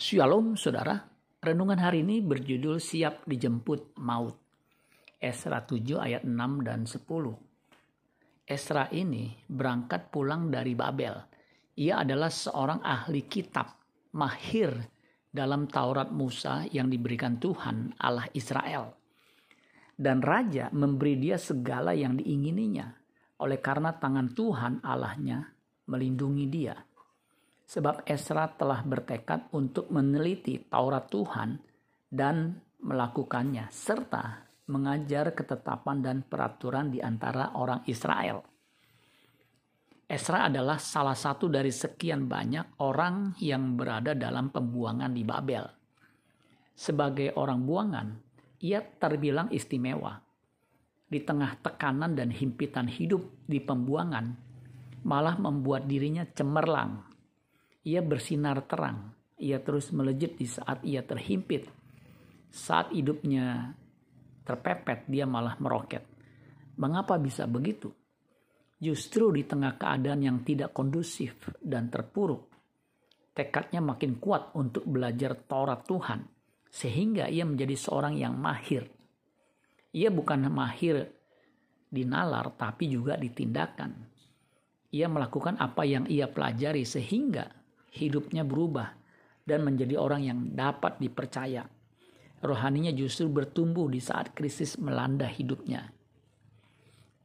Shalom saudara, renungan hari ini berjudul Siap Dijemput Maut. Esra 7 ayat 6 dan 10. Esra ini berangkat pulang dari Babel. Ia adalah seorang ahli kitab, mahir dalam Taurat Musa yang diberikan Tuhan Allah Israel. Dan raja memberi dia segala yang diingininya, oleh karena tangan Tuhan Allahnya melindungi dia sebab Esra telah bertekad untuk meneliti Taurat Tuhan dan melakukannya, serta mengajar ketetapan dan peraturan di antara orang Israel. Esra adalah salah satu dari sekian banyak orang yang berada dalam pembuangan di Babel. Sebagai orang buangan, ia terbilang istimewa. Di tengah tekanan dan himpitan hidup di pembuangan, malah membuat dirinya cemerlang ia bersinar terang. Ia terus melejit di saat ia terhimpit. Saat hidupnya terpepet, dia malah meroket. Mengapa bisa begitu? Justru di tengah keadaan yang tidak kondusif dan terpuruk, tekadnya makin kuat untuk belajar Taurat Tuhan, sehingga ia menjadi seorang yang mahir. Ia bukan mahir di nalar, tapi juga di tindakan. Ia melakukan apa yang ia pelajari, sehingga hidupnya berubah dan menjadi orang yang dapat dipercaya. Rohaninya justru bertumbuh di saat krisis melanda hidupnya.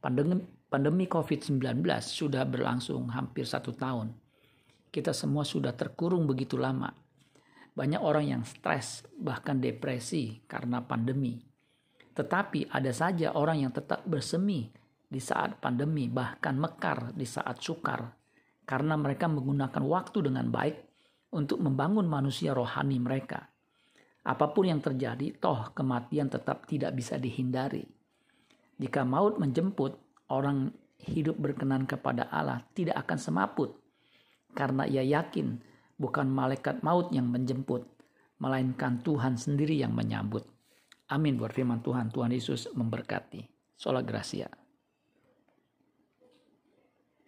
Pandemi, pandemi COVID-19 sudah berlangsung hampir satu tahun. Kita semua sudah terkurung begitu lama. Banyak orang yang stres, bahkan depresi karena pandemi. Tetapi ada saja orang yang tetap bersemi di saat pandemi, bahkan mekar di saat sukar karena mereka menggunakan waktu dengan baik untuk membangun manusia rohani mereka. Apa pun yang terjadi, toh kematian tetap tidak bisa dihindari. Jika maut menjemput, orang hidup berkenan kepada Allah tidak akan semaput, karena ia yakin bukan malaikat maut yang menjemput, melainkan Tuhan sendiri yang menyambut. Amin buat firman Tuhan. Tuhan Yesus memberkati. Sola Gracia.